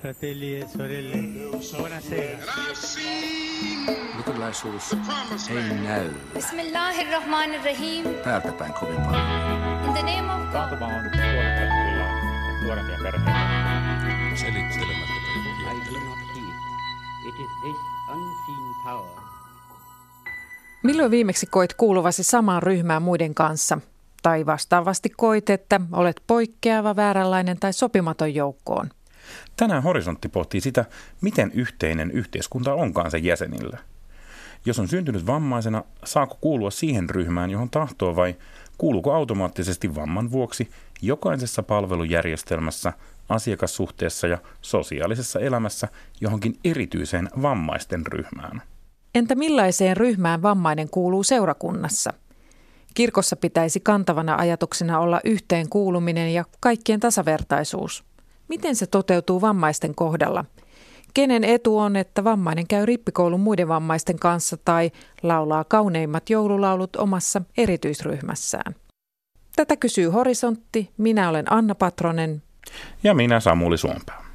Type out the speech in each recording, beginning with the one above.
fratelli e sorelle, buonasera. Nykylaisuus ei näy Bismillahirrahmanirrahim. täältä päin kovin paljon. In the name of God. Taantuma on nuorempia perheitä. Selittelemättä I do not heed. It is this unseen power Milloin viimeksi koit kuuluvasi samaan ryhmään muiden kanssa? Tai vastaavasti koit, että olet poikkeava, vääränlainen tai sopimaton joukkoon? Tänään Horisontti pohtii sitä, miten yhteinen yhteiskunta onkaan sen jäsenillä. Jos on syntynyt vammaisena, saako kuulua siihen ryhmään, johon tahtoo vai kuuluuko automaattisesti vamman vuoksi jokaisessa palvelujärjestelmässä, asiakassuhteessa ja sosiaalisessa elämässä johonkin erityiseen vammaisten ryhmään? Entä millaiseen ryhmään vammainen kuuluu seurakunnassa? Kirkossa pitäisi kantavana ajatuksena olla yhteen kuuluminen ja kaikkien tasavertaisuus. Miten se toteutuu vammaisten kohdalla? Kenen etu on, että vammainen käy rippikoulun muiden vammaisten kanssa tai laulaa kauneimmat joululaulut omassa erityisryhmässään? Tätä kysyy Horisontti. Minä olen Anna Patronen. Ja minä Samuli Suompää.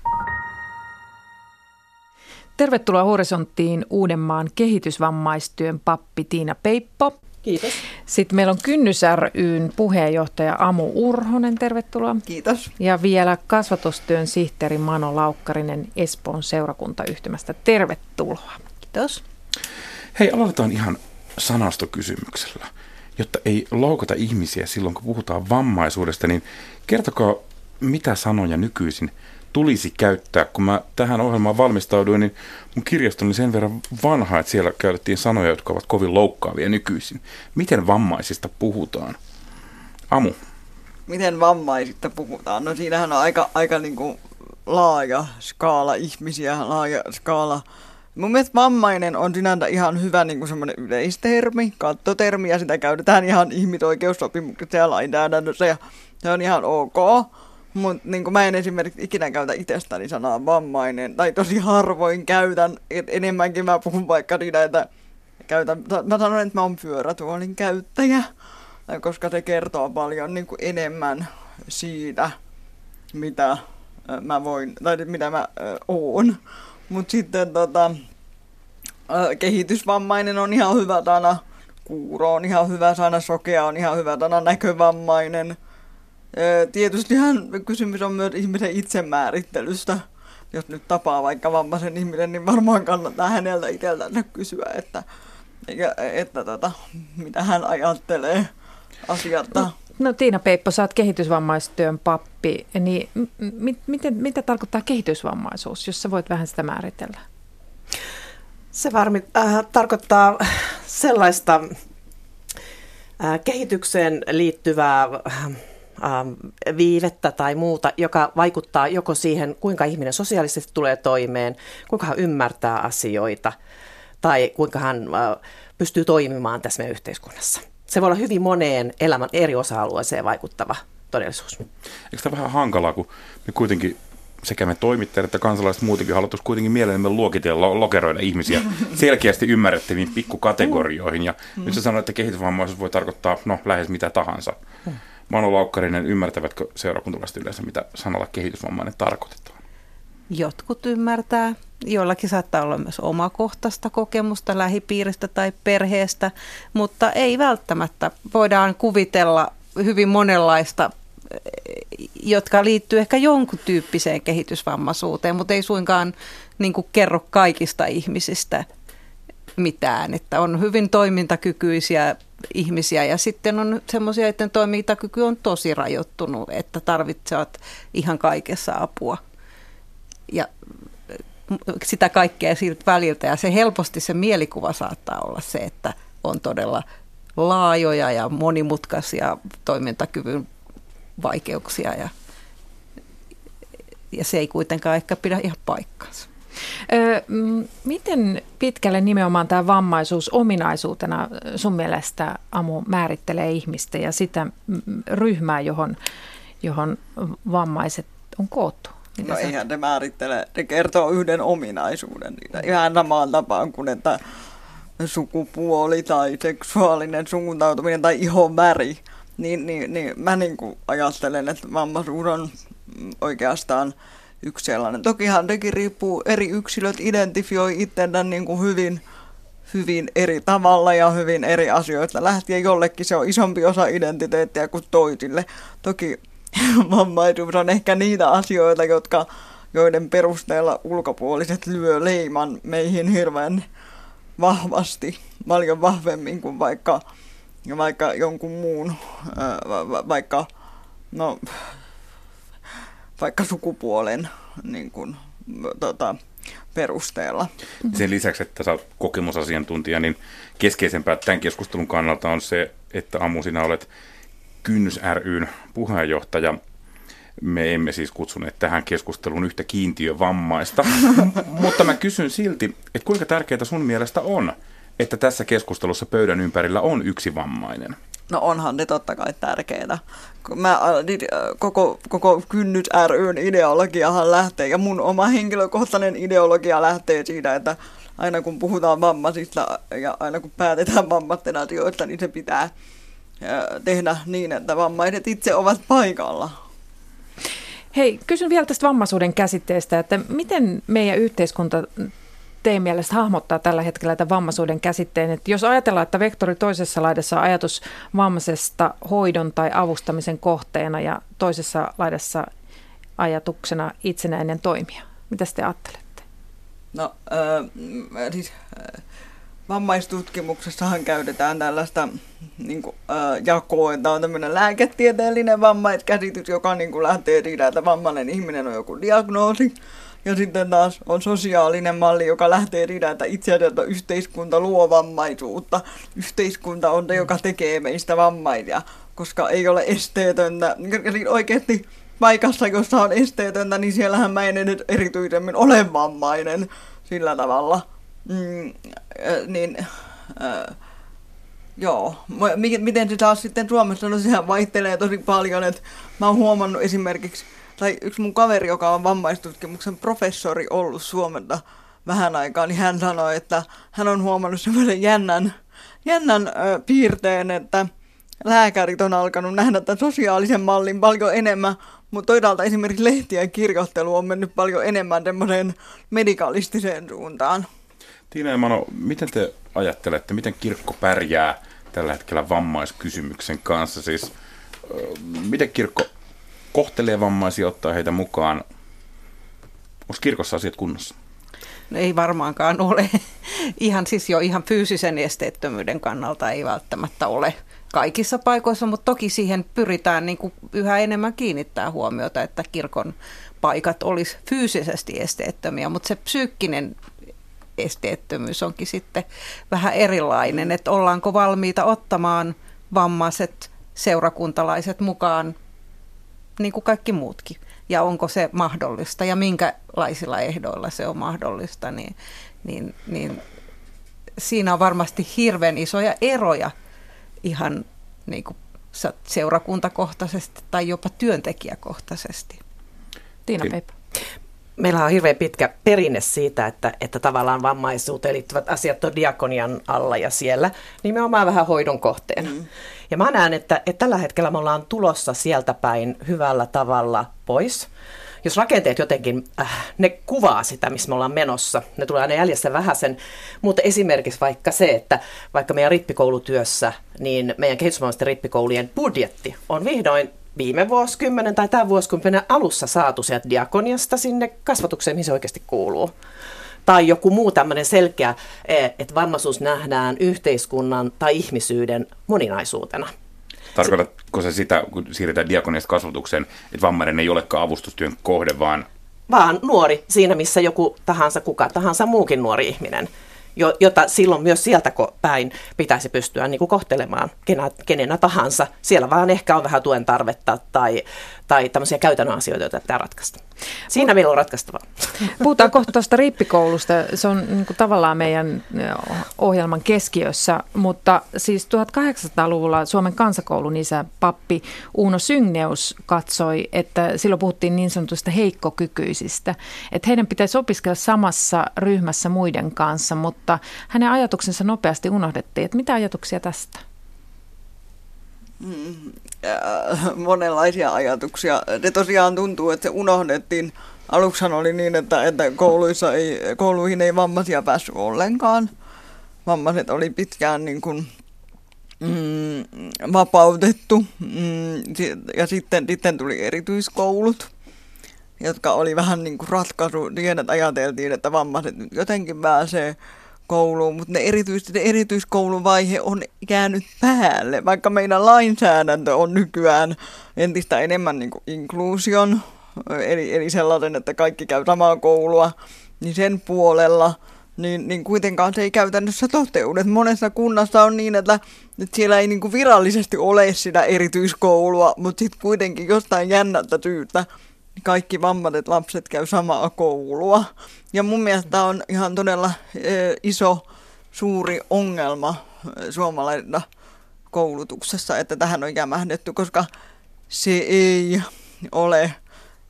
Tervetuloa Horisonttiin Uudenmaan kehitysvammaistyön pappi Tiina Peippo. Kiitos. Sitten meillä on Kynnys ryn puheenjohtaja Amu Urhonen, tervetuloa. Kiitos. Ja vielä kasvatustyön sihteeri Mano Laukkarinen Espoon seurakuntayhtymästä. Tervetuloa. Kiitos. Hei, aloitetaan ihan sanastokysymyksellä. Jotta ei loukata ihmisiä silloin, kun puhutaan vammaisuudesta, niin kertokaa, mitä sanoja nykyisin tulisi käyttää. Kun mä tähän ohjelmaan valmistauduin, niin mun kirjasto oli sen verran vanha, että siellä käytettiin sanoja, jotka ovat kovin loukkaavia nykyisin. Miten vammaisista puhutaan? Amu. Miten vammaisista puhutaan? No siinähän on aika, aika niin kuin laaja skaala ihmisiä, laaja skaala. Mun mielestä vammainen on sinänsä ihan hyvä niin kuin semmoinen yleistermi, kattotermi, ja sitä käytetään ihan ihmisoikeussopimuksessa ja lainsäädännössä, ja se on ihan ok. Mutta niin mä en esimerkiksi ikinä käytä itsestäni sanaa vammainen, tai tosi harvoin käytän, et enemmänkin mä puhun vaikka niin, että käytän, mä sanon, että mä oon pyörätuolin käyttäjä, koska se kertoo paljon niin kuin enemmän siitä, mitä mä voin, tai mitä mä oon. Mutta sitten tota, kehitysvammainen on ihan hyvä sana, kuuro on ihan hyvä sana, sokea on ihan hyvä sana, näkövammainen – Tietystihan kysymys on myös ihmisen itsemäärittelystä. Jos nyt tapaa vaikka vammaisen ihmisen, niin varmaan kannattaa häneltä itseltänsä kysyä, että, että, että tota, mitä hän ajattelee asiasta. No, no Tiina Peippo, sä oot kehitysvammaistyön pappi, niin m- miten, mitä tarkoittaa kehitysvammaisuus, jos sä voit vähän sitä määritellä? Se varmi, äh, tarkoittaa sellaista äh, kehitykseen liittyvää äh, viivettä tai muuta, joka vaikuttaa joko siihen, kuinka ihminen sosiaalisesti tulee toimeen, kuinka hän ymmärtää asioita tai kuinka hän äh, pystyy toimimaan tässä meidän yhteiskunnassa. Se voi olla hyvin moneen elämän eri osa-alueeseen vaikuttava todellisuus. Eikö tämä vähän hankalaa, kun me kuitenkin sekä me toimittajat että kansalaiset muutenkin haluttaisiin kuitenkin mielellämme luokitella, lokeroida ihmisiä selkeästi ymmärrettäviin pikkukategorioihin. Ja mm. nyt sä sanoit, että kehitysvammaisuus voi tarkoittaa no, lähes mitä tahansa. Mm. Manu Laukkarinen, ymmärtävätkö seurakuntalaiset yleensä, mitä sanalla kehitysvammainen tarkoitetaan? Jotkut ymmärtää. Joillakin saattaa olla myös omakohtaista kokemusta lähipiiristä tai perheestä, mutta ei välttämättä. Voidaan kuvitella hyvin monenlaista jotka liittyy ehkä jonkun tyyppiseen kehitysvammaisuuteen, mutta ei suinkaan niin kuin kerro kaikista ihmisistä mitään. Että on hyvin toimintakykyisiä ihmisiä ja sitten on semmoisia, että toimintakyky on tosi rajoittunut, että tarvitsevat ihan kaikessa apua. Ja sitä kaikkea siltä väliltä ja se helposti se mielikuva saattaa olla se, että on todella laajoja ja monimutkaisia toimintakyvyn vaikeuksia ja, ja se ei kuitenkaan ehkä pidä ihan paikkaansa. Miten pitkälle nimenomaan tämä vammaisuus ominaisuutena sun mielestä Amu määrittelee ihmistä ja sitä ryhmää, johon, johon vammaiset on koottu? Mitä no eihän ne määrittele, ne kertoo yhden ominaisuuden niitä ihan samaan tapaan kuin että sukupuoli tai seksuaalinen suuntautuminen tai ihon väri. Niin, niin, niin mä niin kuin ajattelen, että vammaisuus on oikeastaan yksi sellainen. Tokihan tekin riippuu, eri yksilöt identifioi itsensä niin kuin hyvin, hyvin eri tavalla ja hyvin eri asioista lähtien. Jollekin se on isompi osa identiteettiä kuin toisille. Toki vammaisuus on ehkä niitä asioita, jotka, joiden perusteella ulkopuoliset lyö leiman meihin hirveän vahvasti, paljon vahvemmin kuin vaikka, vaikka jonkun muun, vaikka, no, vaikka sukupuolen niin kuin, tota, perusteella. Sen lisäksi, että sä oot kokemusasiantuntija, niin keskeisempää tämän keskustelun kannalta on se, että Amu, sinä olet Kynnys ryn puheenjohtaja. Me emme siis kutsuneet tähän keskusteluun yhtä kiintiövammaista, mutta mä kysyn silti, että kuinka tärkeää sun mielestä on, että tässä keskustelussa pöydän ympärillä on yksi vammainen? No onhan ne totta kai tärkeää. Mä, niin, koko, koko Kynnyt ryn ideologiahan lähtee, ja mun oma henkilökohtainen ideologia lähtee siitä, että aina kun puhutaan vammaisista ja aina kun päätetään vammaisten asioista, niin se pitää tehdä niin, että vammaiset itse ovat paikalla. Hei, kysyn vielä tästä vammaisuuden käsitteestä, että miten meidän yhteiskunta teidän mielestä hahmottaa tällä hetkellä tämän vammaisuuden käsitteen? Että jos ajatellaan, että vektori toisessa laidassa on ajatus vammaisesta hoidon tai avustamisen kohteena ja toisessa laidassa ajatuksena itsenäinen toimija. Mitä te ajattelette? No, äh, siis, äh, Vammaistutkimuksessahan käytetään tällaista niin kuin, äh, jakoa, että on tämmöinen lääketieteellinen vammaiskäsitys, joka niin kuin, lähtee siitä, että vammainen ihminen on joku diagnoosi. Ja sitten taas on sosiaalinen malli, joka lähtee että itse asiassa yhteiskunta luo vammaisuutta. Yhteiskunta on se, joka tekee meistä vammaisia, koska ei ole esteetöntä. Oikeasti paikassa, jossa on esteetöntä, niin siellähän mä en edes erityisemmin ole vammainen sillä tavalla – mm, äh, niin äh, joo, miten se taas sitten Suomessa, no sehän vaihtelee tosi paljon, että mä oon huomannut esimerkiksi, tai yksi mun kaveri, joka on vammaistutkimuksen professori ollut Suomesta vähän aikaa, niin hän sanoi, että hän on huomannut semmoisen jännän, jännän ö, piirteen, että lääkärit on alkanut nähdä tämän sosiaalisen mallin paljon enemmän, mutta toisaalta esimerkiksi lehtien kirjoittelu on mennyt paljon enemmän semmoiseen medikalistiseen suuntaan. Tiina ja Mano, miten te ajattelette, miten kirkko pärjää tällä hetkellä vammaiskysymyksen kanssa? Siis, miten kirkko kohtelee vammaisia, ottaa heitä mukaan? Onko kirkossa asiat kunnossa? No ei varmaankaan ole. Ihan siis jo ihan fyysisen esteettömyyden kannalta ei välttämättä ole kaikissa paikoissa, mutta toki siihen pyritään niin kuin yhä enemmän kiinnittää huomiota, että kirkon paikat olisi fyysisesti esteettömiä, mutta se psyykkinen esteettömyys onkin sitten vähän erilainen, että ollaanko valmiita ottamaan vammaiset seurakuntalaiset mukaan niin kuin kaikki muutkin. Ja onko se mahdollista ja minkälaisilla ehdoilla se on mahdollista, niin, niin, niin siinä on varmasti hirveän isoja eroja ihan niin kuin seurakuntakohtaisesti tai jopa työntekijäkohtaisesti. Tiina Peipä meillä on hirveän pitkä perinne siitä, että, että tavallaan vammaisuuteen liittyvät asiat on diakonian alla ja siellä nimenomaan vähän hoidon kohteena. Mm. Ja mä näen, että, että tällä hetkellä me ollaan tulossa sieltä päin hyvällä tavalla pois. Jos rakenteet jotenkin, äh, ne kuvaa sitä, missä me ollaan menossa, ne tulee aina jäljessä vähäsen, mutta esimerkiksi vaikka se, että vaikka meidän rippikoulutyössä, niin meidän kehitysvammaisten rippikoulujen budjetti on vihdoin viime vuosikymmenen tai tämän vuosikymmenen alussa saatu sieltä diakoniasta sinne kasvatukseen, mihin se oikeasti kuuluu. Tai joku muu tämmöinen selkeä, eh, että vammaisuus nähdään yhteiskunnan tai ihmisyyden moninaisuutena. Tarkoitatko se sitä, kun siirretään diakoniasta kasvatukseen, että vammainen ei olekaan avustustyön kohde, vaan... Vaan nuori, siinä missä joku tahansa, kuka tahansa muukin nuori ihminen jota silloin myös sieltä päin pitäisi pystyä niin kuin kohtelemaan kenä, kenenä tahansa. Siellä vaan ehkä on vähän tuen tarvetta tai, tai tämmöisiä käytännön asioita, joita pitää ratkaista. Siinä meillä on ratkaistavaa. Puhutaan kohta tuosta rippikoulusta. Se on niin kuin tavallaan meidän ohjelman keskiössä, mutta siis 1800-luvulla Suomen kansakoulun isä pappi Uuno Syngneus katsoi, että silloin puhuttiin niin sanotusta heikkokykyisistä, että heidän pitäisi opiskella samassa ryhmässä muiden kanssa, mutta hänen ajatuksensa nopeasti unohdettiin. Että mitä ajatuksia tästä? Mm, äh, monenlaisia ajatuksia. Ne tosiaan tuntuu, että se unohdettiin Aluksihan oli niin, että, että kouluissa ei, kouluihin ei vammaisia päässyt ollenkaan. Vammaiset oli pitkään niin kuin, mm, vapautettu mm, ja sitten, sitten tuli erityiskoulut, jotka oli vähän niin kuin ratkaisu. Siihen, että ajateltiin, että vammaiset jotenkin pääsee kouluun, mutta ne erityisesti ne erityiskouluvaihe on jäänyt päälle, vaikka meidän lainsäädäntö on nykyään entistä enemmän niin inkluusion, eli, eli sellainen, että kaikki käy samaa koulua, niin sen puolella niin, niin kuitenkaan se ei käytännössä toteudu. Et monessa kunnassa on niin, että, että siellä ei niin kuin virallisesti ole sitä erityiskoulua, mutta sitten kuitenkin jostain jännältä syystä kaikki vammaiset lapset käy samaa koulua. Ja mun mielestä on ihan todella e, iso, suuri ongelma e, suomalaisessa koulutuksessa, että tähän on jämähdetty, koska se ei ole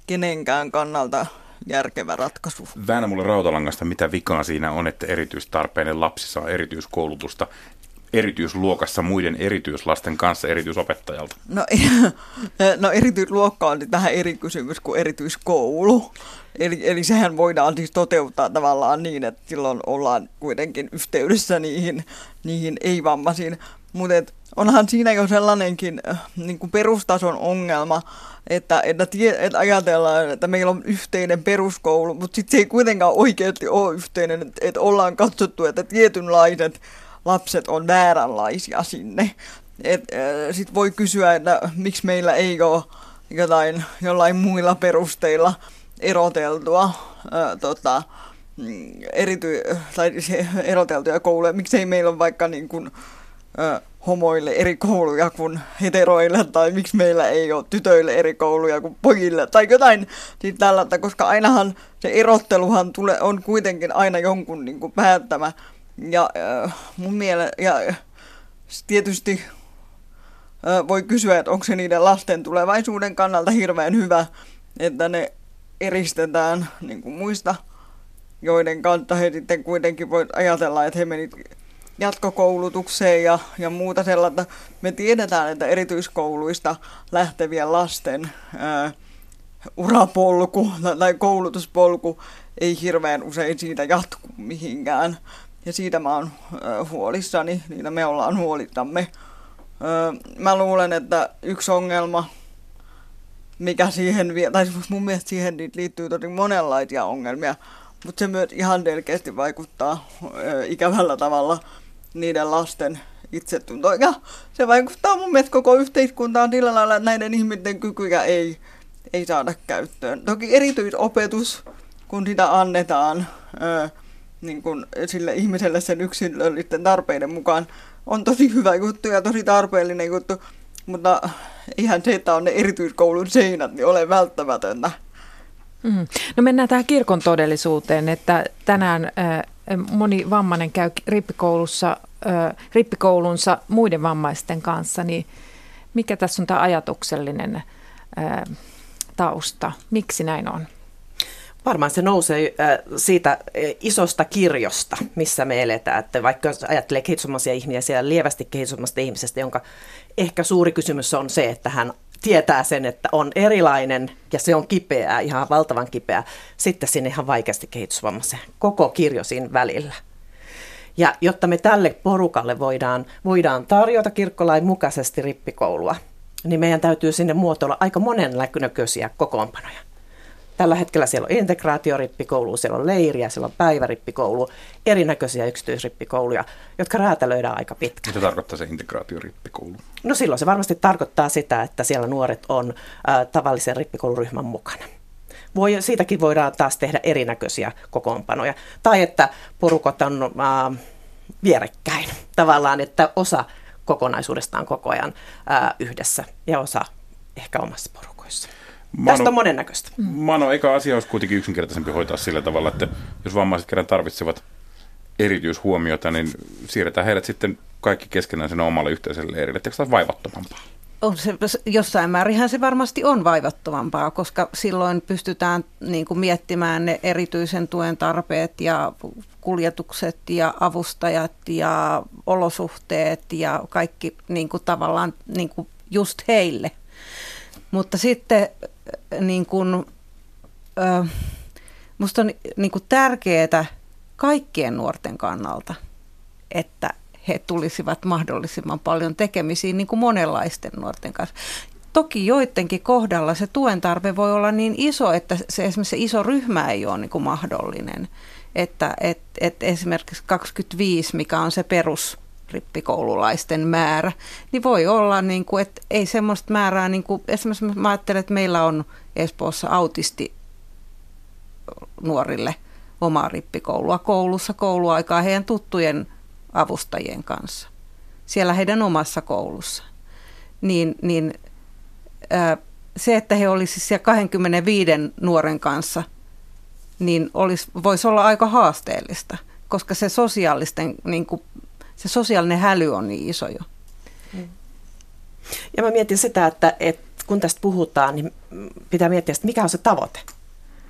kenenkään kannalta järkevä ratkaisu. Väännä mulle rautalangasta, mitä vikaa siinä on, että erityistarpeinen lapsi saa erityiskoulutusta erityisluokassa muiden erityislasten kanssa erityisopettajalta? No, no erityisluokka on nyt vähän eri kysymys kuin erityiskoulu. Eli, eli sehän voidaan siis toteuttaa tavallaan niin, että silloin ollaan kuitenkin yhteydessä niihin, niihin ei-vammaisiin. Mutta onhan siinä jo sellainenkin äh, niin kuin perustason ongelma, että, että, tie, että ajatellaan, että meillä on yhteinen peruskoulu, mutta sitten se ei kuitenkaan oikeasti ole yhteinen, että, että ollaan katsottu, että tietynlaiset lapset on vääränlaisia sinne. Äh, sitten voi kysyä, että miksi meillä ei ole jotain, jollain muilla perusteilla eroteltua ää, tota, mm, erity, tai eroteltuja kouluja. Miksei meillä ole vaikka niin kuin, ää, homoille eri kouluja kuin heteroille, tai miksi meillä ei ole tytöille eri kouluja kuin pojille, tai jotain siis tällaista, koska ainahan se erotteluhan tule, on kuitenkin aina jonkun niin kuin päättämä. Ja äh, mun mielestä, ja tietysti äh, voi kysyä, että onko se niiden lasten tulevaisuuden kannalta hirveän hyvä, että ne eristetään niin kuin muista, joiden kanssa he sitten kuitenkin voi ajatella, että he menivät jatkokoulutukseen ja, ja muuta sellaista. Me tiedetään, että erityiskouluista lähtevien lasten ää, urapolku tai koulutuspolku ei hirveän usein siitä jatku mihinkään. Ja siitä mä oon huolissani, niin me ollaan huolittamme. Mä luulen, että yksi ongelma, mikä siihen, tai mun mielestä siihen liittyy tosi monenlaisia ongelmia, mutta se myös ihan selkeästi vaikuttaa ikävällä tavalla niiden lasten itsetuntoon. Ja se vaikuttaa mun mielestä koko yhteiskuntaan sillä lailla, että näiden ihmisten kykyjä ei, ei saada käyttöön. Toki erityisopetus, kun sitä annetaan niin kun sille ihmiselle sen yksilöllisten tarpeiden mukaan, on tosi hyvä juttu ja tosi tarpeellinen juttu, mutta ihan se, että on ne erityiskoulun seinät, niin ole välttämätöntä. Mm. No mennään tähän kirkon todellisuuteen, että tänään moni vammainen käy rippikoulussa, rippikoulunsa muiden vammaisten kanssa, niin mikä tässä on tämä ajatuksellinen tausta? Miksi näin on? Varmaan se nousee siitä isosta kirjosta, missä me eletään. Että vaikka jos ajattelee kehitysvammaisia ihmisiä, lievästi kehitysvammaisesta ihmisestä, jonka ehkä suuri kysymys on se, että hän tietää sen, että on erilainen ja se on kipeää, ihan valtavan kipeää, sitten sinne ihan vaikeasti kehitysvammaisen. Koko kirjo siinä välillä. Ja jotta me tälle porukalle voidaan, voidaan tarjota kirkkolain mukaisesti rippikoulua, niin meidän täytyy sinne muotoilla aika monennäköisiä kokoonpanoja. Tällä hetkellä siellä on integraatiorippikoulu, siellä on leiriä, siellä on päivärippikoulu, erinäköisiä yksityisrippikouluja, jotka räätälöidään aika pitkään. Mitä tarkoittaa se integraatiorippikoulu? No silloin se varmasti tarkoittaa sitä, että siellä nuoret on äh, tavallisen rippikouluryhmän mukana. Voi, siitäkin voidaan taas tehdä erinäköisiä kokoonpanoja. Tai että porukat on äh, vierekkäin tavallaan, että osa kokonaisuudestaan koko ajan äh, yhdessä ja osa ehkä omassa porukoissa. Mano, Tästä on monennäköistä. Mano, eikä asia olisi kuitenkin yksinkertaisempi hoitaa sillä tavalla, että jos vammaiset kerran tarvitsevat erityishuomiota, niin siirretään heidät sitten kaikki keskenään sen omalle yhteiselle leirille. Eikö tämä vaivattomampaa? On se, jossain määrinhän se varmasti on vaivattomampaa, koska silloin pystytään niin kuin miettimään ne erityisen tuen tarpeet ja kuljetukset ja avustajat ja olosuhteet ja kaikki niin kuin tavallaan niin kuin just heille. Mutta sitten niin kuin ö, musta on niin kuin tärkeää kaikkien nuorten kannalta, että he tulisivat mahdollisimman paljon tekemisiin niin kuin monenlaisten nuorten kanssa. Toki joidenkin kohdalla se tuen tarve voi olla niin iso, että se, esimerkiksi se iso ryhmä ei ole niin kuin mahdollinen. Että et, et esimerkiksi 25, mikä on se perus rippikoululaisten määrä, niin voi olla, niin kuin, että ei semmoista määrää, niin kuin, esimerkiksi mä ajattelen, että meillä on Espoossa autisti nuorille omaa rippikoulua koulussa kouluaikaa heidän tuttujen avustajien kanssa, siellä heidän omassa koulussa. Niin, niin se, että he olisivat siellä 25 nuoren kanssa, niin olisi, voisi olla aika haasteellista, koska se, sosiaalisten, niin kuin, se sosiaalinen häly on niin iso jo. Ja mä mietin sitä, että, että kun tästä puhutaan, niin pitää miettiä, että mikä on se tavoite.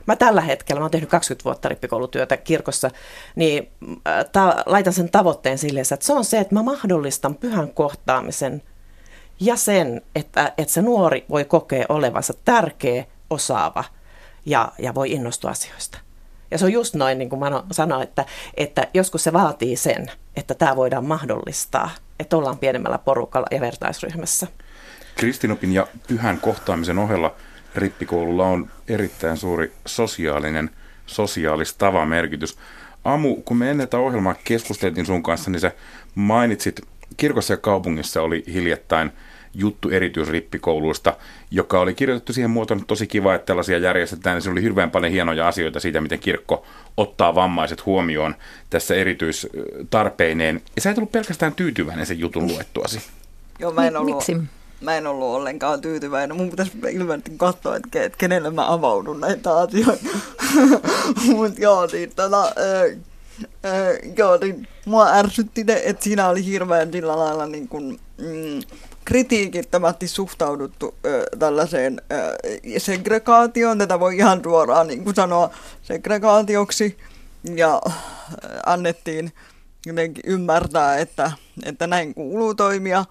Mä tällä hetkellä, mä oon tehnyt 20 vuotta rippikoulutyötä kirkossa, niin ta- laitan sen tavoitteen silleen, että se on se, että mä mahdollistan pyhän kohtaamisen – ja sen, että, että se nuori voi kokea olevansa tärkeä, osaava ja, ja voi innostua asioista. Ja se on just noin, niin kuin mä sanoin, että, että joskus se vaatii sen, että tämä voidaan mahdollistaa, että ollaan pienemmällä porukalla ja vertaisryhmässä. Kristinopin ja pyhän kohtaamisen ohella rippikoululla on erittäin suuri sosiaalinen, sosiaalistava merkitys. Amu, kun me ennen tätä ohjelmaa keskusteltiin sun kanssa, niin sä mainitsit kirkossa ja kaupungissa oli hiljattain juttu erityisrippikouluista, joka oli kirjoitettu siihen muotoon, että tosi kiva, että tällaisia järjestetään. Se oli hirveän paljon hienoja asioita siitä, miten kirkko ottaa vammaiset huomioon tässä erityistarpeineen. Ja sä et ollut pelkästään tyytyväinen sen jutun luettuasi. Joo, mä en ollut, Miksi? Mä en ollut ollenkaan tyytyväinen. Mun pitäisi ilmeisesti katsoa, että, että kenelle mä avaudun näitä asioita. Mutta joo, niin äh, äh, joo, niin mua ärsytti ne, että siinä oli hirveän sillä lailla niin kuin, mm, kritiikittömästi suhtauduttu ö, tällaiseen ö, segregaatioon. Tätä voi ihan suoraan niin kuin sanoa segregaatioksi. Ja annettiin jotenkin ymmärtää, että, että näin kuuluu toimia.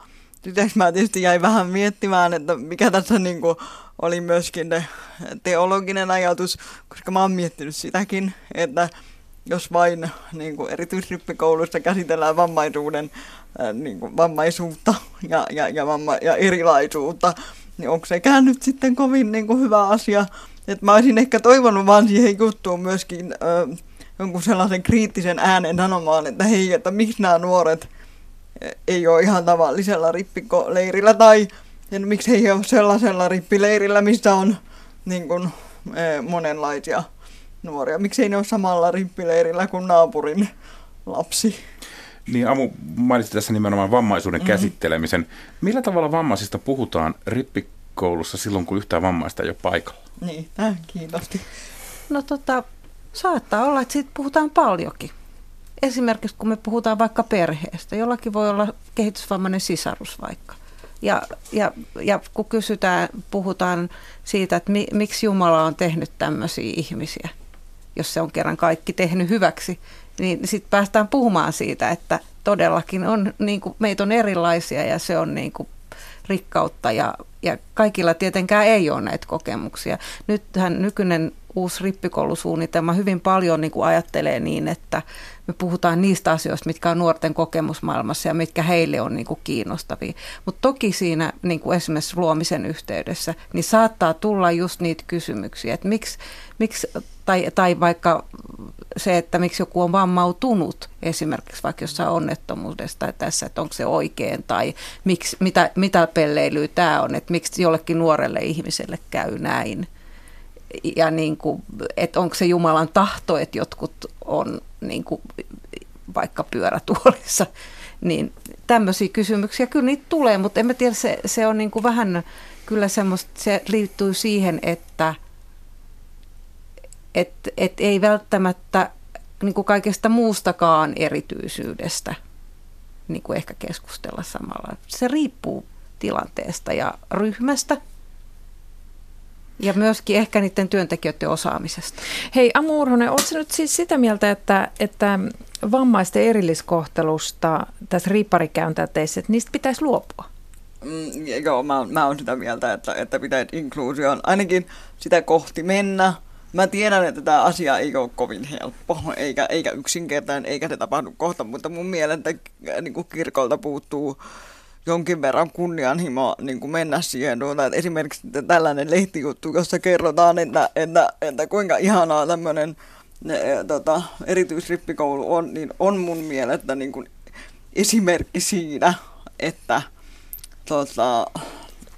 Sitten mä tietysti jäin vähän miettimään, että mikä tässä niin kuin oli myöskin ne teologinen ajatus, koska mä oon miettinyt sitäkin, että jos vain niin kuin erityisrippikoulussa käsitellään vammaisuuden, ää, niin kuin vammaisuutta ja, ja, ja, vamma, ja erilaisuutta, niin onko sekään nyt sitten kovin niin kuin hyvä asia? Et mä olisin ehkä toivonut vaan siihen juttuun myöskin ää, jonkun sellaisen kriittisen äänen sanomaan, että hei, että miksi nämä nuoret ei ole ihan tavallisella rippikoleirillä tai miksi he ei ole sellaisella rippileirillä, missä on niin kuin, monenlaisia nuoria. Miksei ne ole samalla rimppileirillä kuin naapurin lapsi? Niin Amu mainitsi tässä nimenomaan vammaisuuden mm-hmm. käsittelemisen. Millä tavalla vammaisista puhutaan rippikoulussa silloin, kun yhtään vammaista ei ole paikalla? Niin, tämä kiinnosti. No tota, saattaa olla, että siitä puhutaan paljonkin. Esimerkiksi kun me puhutaan vaikka perheestä, jollakin voi olla kehitysvammainen sisarus vaikka. Ja, ja, ja kun kysytään, puhutaan siitä, että mi, miksi Jumala on tehnyt tämmöisiä ihmisiä – jos se on kerran kaikki tehnyt hyväksi, niin sitten päästään puhumaan siitä, että todellakin on, niin kuin, meitä on erilaisia ja se on niin kuin rikkautta ja, ja kaikilla tietenkään ei ole näitä kokemuksia. Nythän nykyinen uusi rippikoulusuunnitelma hyvin paljon niin kuin ajattelee niin, että me puhutaan niistä asioista, mitkä on nuorten kokemusmaailmassa ja mitkä heille on niin kuin kiinnostavia. Mutta toki siinä niin kuin esimerkiksi luomisen yhteydessä, niin saattaa tulla just niitä kysymyksiä, että miksi, miksi tai, tai vaikka se, että miksi joku on vammautunut esimerkiksi vaikka jossain onnettomuudesta tässä, että onko se oikein tai miksi, mitä, mitä pelleilyä tämä on, että miksi jollekin nuorelle ihmiselle käy näin. Ja niin kuin, että onko se Jumalan tahto, että jotkut on niin kuin, vaikka pyörätuolissa. Niin tämmöisiä kysymyksiä, kyllä niitä tulee, mutta en mä tiedä, se, se on niin kuin vähän kyllä semmoista, se liittyy siihen, että – että et ei välttämättä niin kuin kaikesta muustakaan erityisyydestä niin kuin ehkä keskustella samalla. Se riippuu tilanteesta ja ryhmästä ja myöskin ehkä niiden työntekijöiden osaamisesta. Hei Amu Urhonen, oletko nyt siis sitä mieltä, että, että vammaisten erilliskohtelusta tässä riipparikäyntäyteissä, että niistä pitäisi luopua? Mm, joo, mä, mä oon sitä mieltä, että, että pitäisi inkluusioon ainakin sitä kohti mennä – mä tiedän, että tämä asia ei ole kovin helppo, eikä, eikä yksinkertainen, eikä se tapahdu kohta, mutta mun mielestä niin kuin kirkolta puuttuu jonkin verran kunnianhimoa niin kuin mennä siihen. Tuota, että esimerkiksi tällainen lehtijuttu, jossa kerrotaan, että, että, että kuinka ihanaa tämmöinen tota, erityisrippikoulu on, niin on mun mielestä niin kuin esimerkki siinä, että, tota,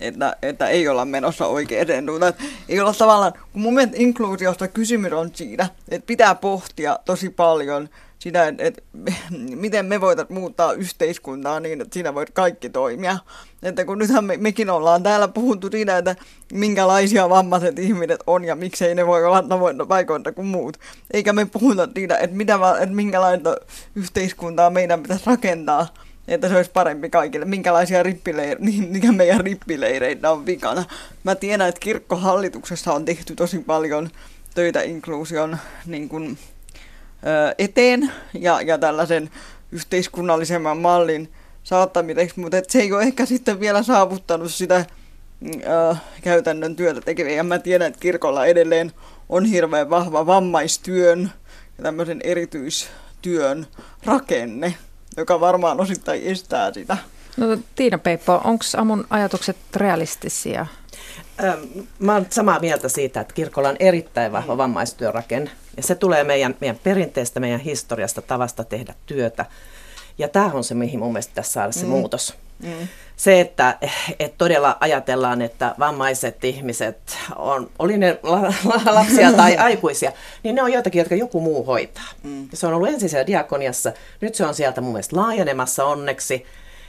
että, että ei olla menossa oikein Tuota, ei olla tavallaan, kun mun mielestä inkluusiosta kysymys on siinä, että pitää pohtia tosi paljon – sitä, että, että miten me voitaisiin muuttaa yhteiskuntaa niin, että siinä voit kaikki toimia. Että kun nythän me, mekin ollaan täällä puhuttu siitä, että minkälaisia vammaiset ihmiset on ja miksei ne voi olla tavointa paikoilta kuin muut. Eikä me puhuta siitä, että, mitä, että minkälaista yhteiskuntaa meidän pitäisi rakentaa, että se olisi parempi kaikille. Minkälaisia rippileire, niin mikä meidän rippileireitä on vikana. Mä tiedän, että kirkkohallituksessa on tehty tosi paljon töitä inkluusion niin kuin, eteen ja, ja tällaisen yhteiskunnallisemman mallin saattamiseksi, mutta et se ei ole ehkä sitten vielä saavuttanut sitä äh, käytännön työtä tekeviä. Ja mä tiedän, että kirkolla edelleen on hirveän vahva vammaistyön ja tämmöisen erityistyön rakenne, joka varmaan osittain estää sitä. No Tiina Peippo, onko Amun ajatukset realistisia? Mä olen samaa mieltä siitä, että kirkolla on erittäin vahva vammaistyörakenne. Ja se tulee meidän, meidän perinteestä, meidän historiasta, tavasta tehdä työtä. Ja tämä on se, mihin mun mielestä tässä saada se mm. muutos. Mm. Se, että, että todella ajatellaan, että vammaiset ihmiset, on, oli ne lapsia tai aikuisia, niin ne on joitakin, jotka joku muu hoitaa. Mm. Se on ollut ensin siellä diakoniassa, nyt se on sieltä mun mielestä laajenemassa onneksi,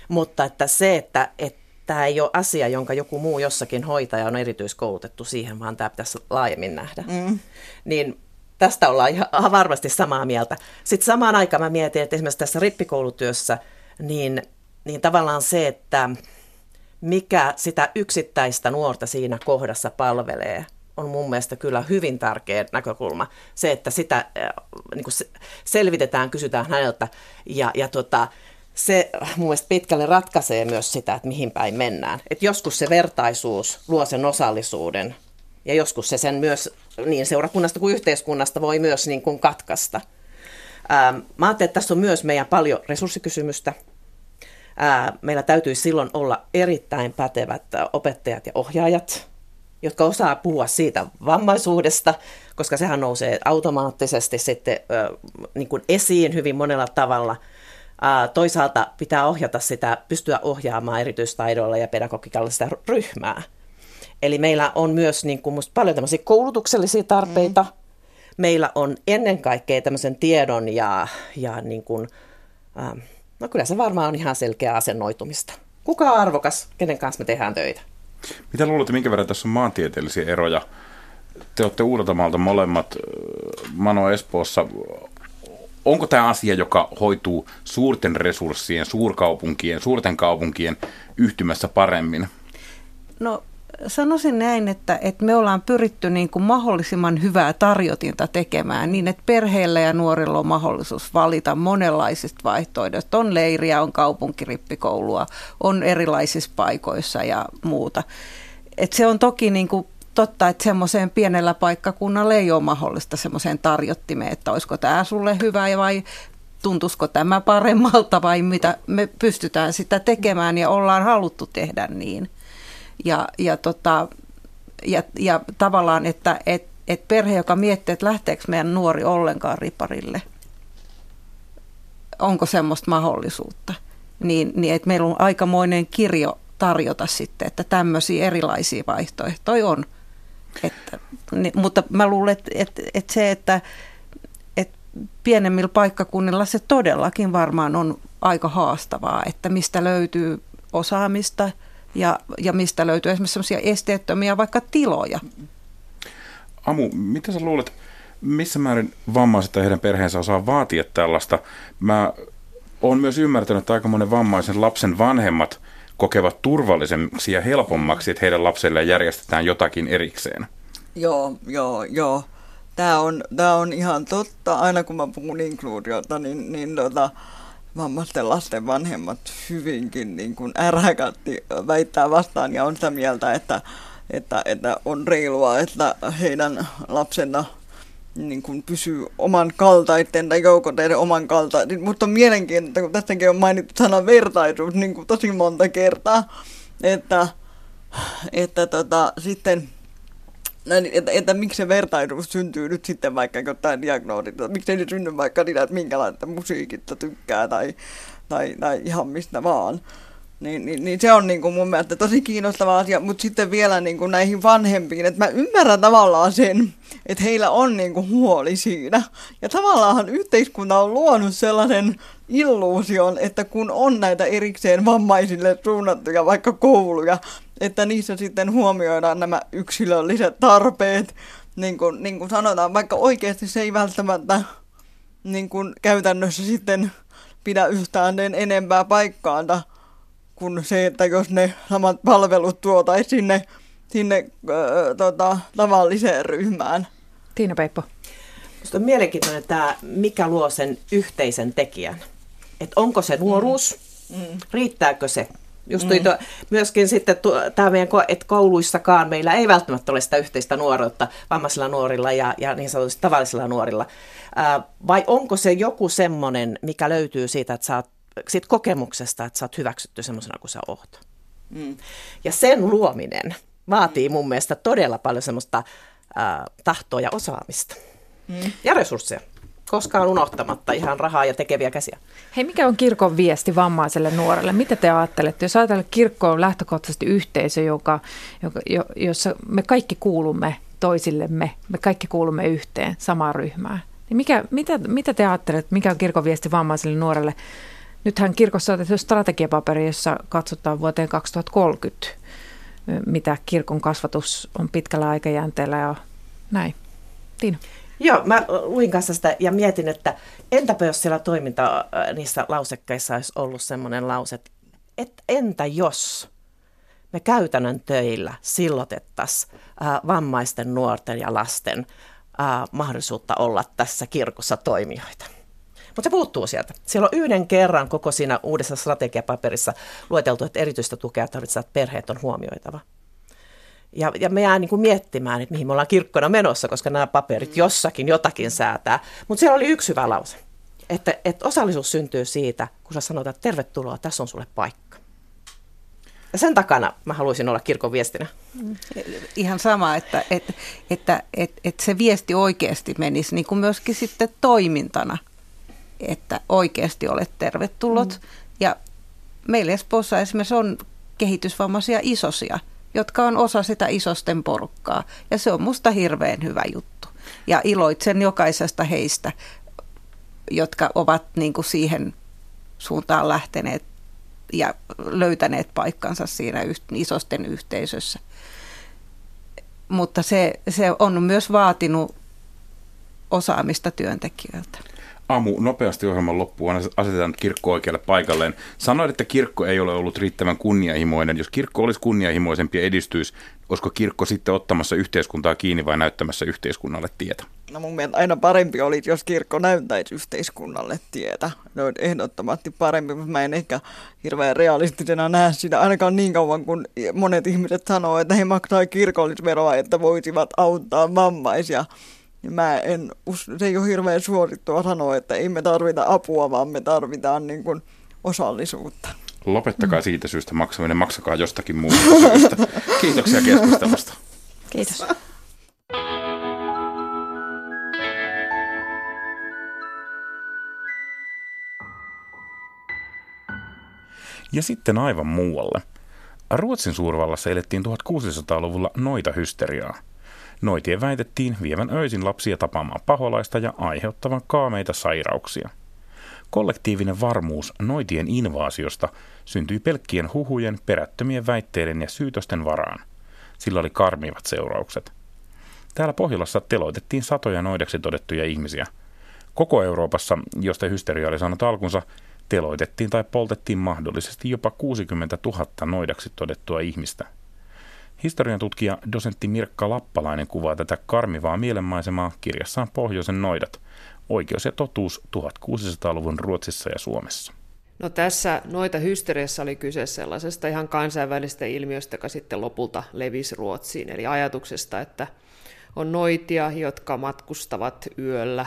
mutta että se, että, että tämä ei ole asia, jonka joku muu jossakin hoitaja on erityiskoulutettu siihen, vaan tämä pitäisi laajemmin nähdä. Mm. Niin tästä ollaan ihan varmasti samaa mieltä. Sitten samaan aikaan mä mietin, että esimerkiksi tässä rippikoulutyössä, niin, niin tavallaan se, että mikä sitä yksittäistä nuorta siinä kohdassa palvelee, on mun mielestä kyllä hyvin tärkeä näkökulma. Se, että sitä äh, niin kuin selvitetään, kysytään häneltä ja, ja tota, se mun mielestä pitkälle ratkaisee myös sitä, että mihin päin mennään. Et joskus se vertaisuus luo sen osallisuuden ja joskus se sen myös niin seurakunnasta kuin yhteiskunnasta voi myös niin kuin katkaista. Ähm, mä ajattelin, että tässä on myös meidän paljon resurssikysymystä. Ää, äh, meillä täytyy silloin olla erittäin pätevät äh, opettajat ja ohjaajat, jotka osaa puhua siitä vammaisuudesta, koska sehän nousee automaattisesti sitten äh, niin kuin esiin hyvin monella tavalla – Toisaalta pitää ohjata sitä, pystyä ohjaamaan erityistaidoilla ja pedagogikalla sitä ryhmää. Eli meillä on myös niin kuin musta paljon tämmöisiä koulutuksellisia tarpeita. Mm. Meillä on ennen kaikkea tämmöisen tiedon ja, ja niin kuin, ähm, no kyllä se varmaan on ihan selkeä asennoitumista. Kuka on arvokas, kenen kanssa me tehdään töitä? Mitä luulette, minkä verran tässä on maantieteellisiä eroja? Te olette Uudeltamaalta molemmat, Mano Espoossa onko tämä asia, joka hoituu suurten resurssien, suurkaupunkien, suurten kaupunkien yhtymässä paremmin? No sanoisin näin, että, että me ollaan pyritty niin kuin mahdollisimman hyvää tarjotinta tekemään niin, että perheillä ja nuorilla on mahdollisuus valita monenlaisista vaihtoehdoista. On leiriä, on kaupunkirippikoulua, on erilaisissa paikoissa ja muuta. Et se on toki niin kuin totta, että semmoiseen pienellä paikkakunnalla ei ole mahdollista semmoiseen tarjottimeen, että olisiko tämä sulle hyvä vai tuntuisiko tämä paremmalta vai mitä me pystytään sitä tekemään ja ollaan haluttu tehdä niin. Ja, ja, tota, ja, ja tavallaan, että et, et perhe, joka miettii, että lähteekö meidän nuori ollenkaan riparille, onko semmoista mahdollisuutta, niin, niin että meillä on aikamoinen kirjo tarjota sitten, että tämmöisiä erilaisia vaihtoehtoja on – että, niin, mutta mä luulen, että, että, että se, että, että pienemmillä paikkakunnilla se todellakin varmaan on aika haastavaa, että mistä löytyy osaamista ja, ja mistä löytyy esimerkiksi sellaisia esteettömiä vaikka tiloja. Amu, mitä sä luulet, missä määrin vammaiset tai heidän perheensä osaa vaatia tällaista? Mä oon myös ymmärtänyt, että aika monen vammaisen lapsen vanhemmat – kokevat turvallisemmaksi ja helpommaksi, että heidän lapselleen järjestetään jotakin erikseen. Joo, joo, joo. Tämä on, tämä on ihan totta. Aina kun mä puhun inkluudiota, niin, niin tota, vammaisten lasten vanhemmat hyvinkin niin kuin ärhäkätti väittää vastaan ja on sitä mieltä, että, että, että on reilua, että heidän lapsenna niin kuin pysyy oman kaltaiden tai joukoteiden oman kaltaiden. Mutta on mielenkiintoista, kun tästäkin on mainittu sana vertaisuus niin kuin tosi monta kertaa, että, että tota, sitten näin, että, että miksi se vertaisuus syntyy nyt sitten vaikka jotain diagnoosit, miksi ei synny vaikka niitä, että minkälaista musiikista tykkää tai, tai, tai ihan mistä vaan. Niin, niin, niin se on niin kuin mun mielestä tosi kiinnostava asia, mutta sitten vielä niin kuin näihin vanhempiin, että mä ymmärrän tavallaan sen, että heillä on niin kuin huoli siinä. Ja tavallaan yhteiskunta on luonut sellaisen illuusion, että kun on näitä erikseen vammaisille suunnattuja vaikka kouluja, että niissä sitten huomioidaan nämä yksilölliset tarpeet, niin kuin, niin kuin sanotaan, vaikka oikeasti se ei välttämättä niin kuin käytännössä sitten pidä yhtään enempää paikkaanta kuin se, että jos ne samat palvelut tuotaisiin sinne, sinne äh, tota, tavalliseen ryhmään. Tiina Peippo. Minusta on mielenkiintoinen tämä, mikä luo sen yhteisen tekijän. Että onko se nuoruus, mm. riittääkö se Just mm. tuo, myöskin sitten tämä meidän, että kouluissakaan meillä ei välttämättä ole sitä yhteistä nuoruutta vammaisilla nuorilla ja, ja niin sanotusti tavallisilla nuorilla. Ää, vai onko se joku semmoinen, mikä löytyy siitä, että sä oot, siitä kokemuksesta, että sä oot hyväksytty semmoisena kuin sä oot? Mm. Ja sen luominen vaatii mun mielestä todella paljon semmoista ää, tahtoa ja osaamista. Mm. Ja resursseja koskaan unohtamatta ihan rahaa ja tekeviä käsiä. Hei, mikä on kirkon viesti vammaiselle nuorelle? Mitä te ajattelette? Jos ajatellaan, kirkko on lähtökohtaisesti yhteisö, joka, joka, jo, jossa me kaikki kuulumme toisillemme, me kaikki kuulumme yhteen samaan ryhmään. Niin mikä, mitä, mitä te ajattelette, mikä on kirkon viesti vammaiselle nuorelle? Nythän kirkossa on tehty strategiapaperi, jossa katsotaan vuoteen 2030, mitä kirkon kasvatus on pitkällä aikajänteellä ja näin. Tiina. Joo, mä luin kanssa sitä ja mietin, että entäpä jos siellä toiminta äh, niissä lausekkeissa olisi ollut semmoinen lause, että entä jos me käytännön töillä sillotettaisiin äh, vammaisten, nuorten ja lasten äh, mahdollisuutta olla tässä kirkossa toimijoita. Mutta se puuttuu sieltä. Siellä on yhden kerran koko siinä uudessa strategiapaperissa lueteltu, että erityistä tukea tarvitsevat perheet on huomioitava. Ja, ja me jää niin kuin miettimään, että mihin me ollaan kirkkona menossa, koska nämä paperit mm. jossakin jotakin säätää. Mutta siellä oli yksi hyvä lause, että, että osallisuus syntyy siitä, kun sä sanot, että tervetuloa, tässä on sulle paikka. Ja sen takana mä haluaisin olla kirkon viestinä. Mm. Ihan sama, että, että, että, että, että se viesti oikeasti menisi niin kuin myöskin sitten toimintana, että oikeasti olet tervetullut. Mm. Ja meillä Espoossa esimerkiksi on kehitysvammaisia isosia, jotka on osa sitä isosten porukkaa. Ja se on musta hirveän hyvä juttu. Ja iloitsen jokaisesta heistä, jotka ovat niin kuin siihen suuntaan lähteneet ja löytäneet paikkansa siinä isosten yhteisössä. Mutta se, se on myös vaatinut osaamista työntekijöiltä. Amu, nopeasti ohjelman loppuun asetetaan kirkko oikealle paikalleen. Sanoit, että kirkko ei ole ollut riittävän kunnianhimoinen. Jos kirkko olisi kunnianhimoisempi ja edistyisi, olisiko kirkko sitten ottamassa yhteiskuntaa kiinni vai näyttämässä yhteiskunnalle tietä? No mun mielestä aina parempi oli, jos kirkko näyttäisi yhteiskunnalle tietä. Ne on ehdottomasti parempi, mutta mä en ehkä hirveän realistisena näe sitä ainakaan niin kauan, kun monet ihmiset sanoo, että he maksaa kirkollisveroa, että voisivat auttaa vammaisia niin mä en, se ei ole hirveän suosittua sanoa, että ei me tarvita apua, vaan me tarvitaan niin kuin osallisuutta. Lopettakaa siitä syystä maksaminen, maksakaa jostakin muusta syystä. Kiitoksia keskustelusta. Kiitos. Ja sitten aivan muualle. Ruotsin suurvallassa elettiin 1600-luvulla noita hysteriaa. Noitien väitettiin vievän öisin lapsia tapaamaan paholaista ja aiheuttavan kaameita sairauksia. Kollektiivinen varmuus noitien invaasiosta syntyi pelkkien huhujen, perättömien väitteiden ja syytösten varaan. Sillä oli karmivat seuraukset. Täällä Pohjolassa teloitettiin satoja noideksi todettuja ihmisiä. Koko Euroopassa, josta hysteria oli saanut alkunsa, teloitettiin tai poltettiin mahdollisesti jopa 60 000 noidaksi todettua ihmistä – Historian tutkija dosentti Mirkka Lappalainen kuvaa tätä karmivaa mielenmaisemaa kirjassaan Pohjoisen noidat, oikeus ja totuus 1600-luvun Ruotsissa ja Suomessa. No tässä noita hysteriassa oli kyse sellaisesta ihan kansainvälisestä ilmiöstä, joka sitten lopulta levisi Ruotsiin, eli ajatuksesta, että on noitia, jotka matkustavat yöllä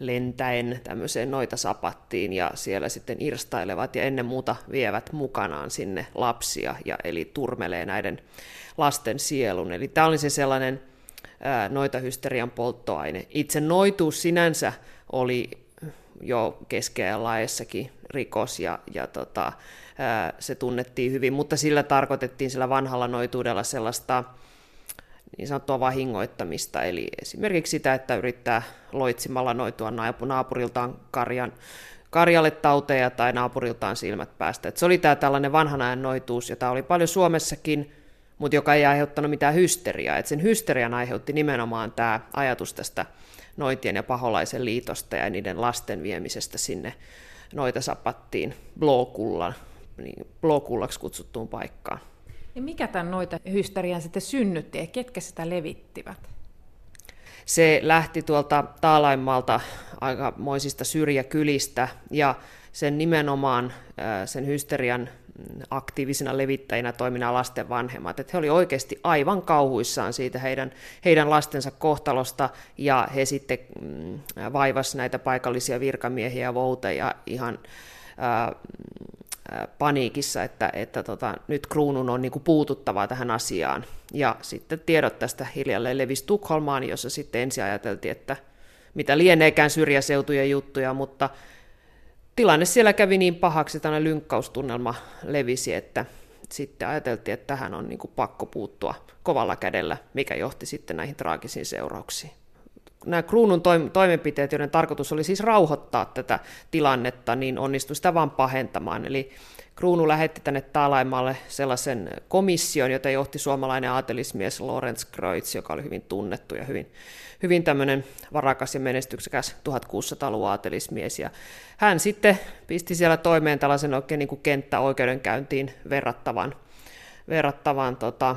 lentäen tämmöiseen noita sapattiin ja siellä sitten irstailevat ja ennen muuta vievät mukanaan sinne lapsia ja eli turmelee näiden lasten sielun. Eli tämä oli se sellainen noita hysterian polttoaine. Itse noituus sinänsä oli jo keskiajan laajassakin rikos ja, ja tota, se tunnettiin hyvin, mutta sillä tarkoitettiin sillä vanhalla noituudella sellaista niin sanottua vahingoittamista, eli esimerkiksi sitä, että yrittää loitsimalla noitua naapuriltaan karjan, karjalle tauteja tai naapuriltaan silmät päästä. Et se oli tämä tällainen vanhan ajan noituus, jota oli paljon Suomessakin, mutta joka ei aiheuttanut mitään hysteriaa. Et sen hysterian aiheutti nimenomaan tämä ajatus tästä noitien ja paholaisen liitosta ja niiden lasten viemisestä sinne noita sapattiin Blåkullan, niin Blåkullaksi kutsuttuun paikkaan. Ja mikä tämän noita hysterian sitten synnytti ja ketkä sitä levittivät? Se lähti tuolta Taalaimmaalta aikamoisista syrjäkylistä ja sen nimenomaan sen hysterian aktiivisina levittäjinä toimina lasten vanhemmat. Että he olivat oikeasti aivan kauhuissaan siitä heidän, heidän lastensa kohtalosta, ja he sitten mm, vaivas näitä paikallisia virkamiehiä ja vouteja ihan ää, paniikissa, että, että tota, nyt kruunun on niin kuin puututtava tähän asiaan. Ja sitten tiedot tästä hiljalleen levisi Tukholmaan, jossa sitten ensin ajateltiin, että mitä lieneekään syrjäseutujen juttuja, mutta tilanne siellä kävi niin pahaksi, tämmöinen lynkkaustunnelma levisi, että sitten ajateltiin, että tähän on niin pakko puuttua kovalla kädellä, mikä johti sitten näihin traagisiin seurauksiin. Nämä kruunun toimenpiteet, joiden tarkoitus oli siis rauhoittaa tätä tilannetta, niin onnistui sitä vaan pahentamaan. Eli Kruunu lähetti tänne Taalaimaalle sellaisen komission, jota johti suomalainen aatelismies Lorenz Kreutz, joka oli hyvin tunnettu ja hyvin, hyvin tämmöinen varakas ja menestyksekäs 1600-luvun aatelismies. Ja hän sitten pisti siellä toimeen tällaisen oikein niin kuin kenttäoikeudenkäyntiin verrattavan, verrattavan tota,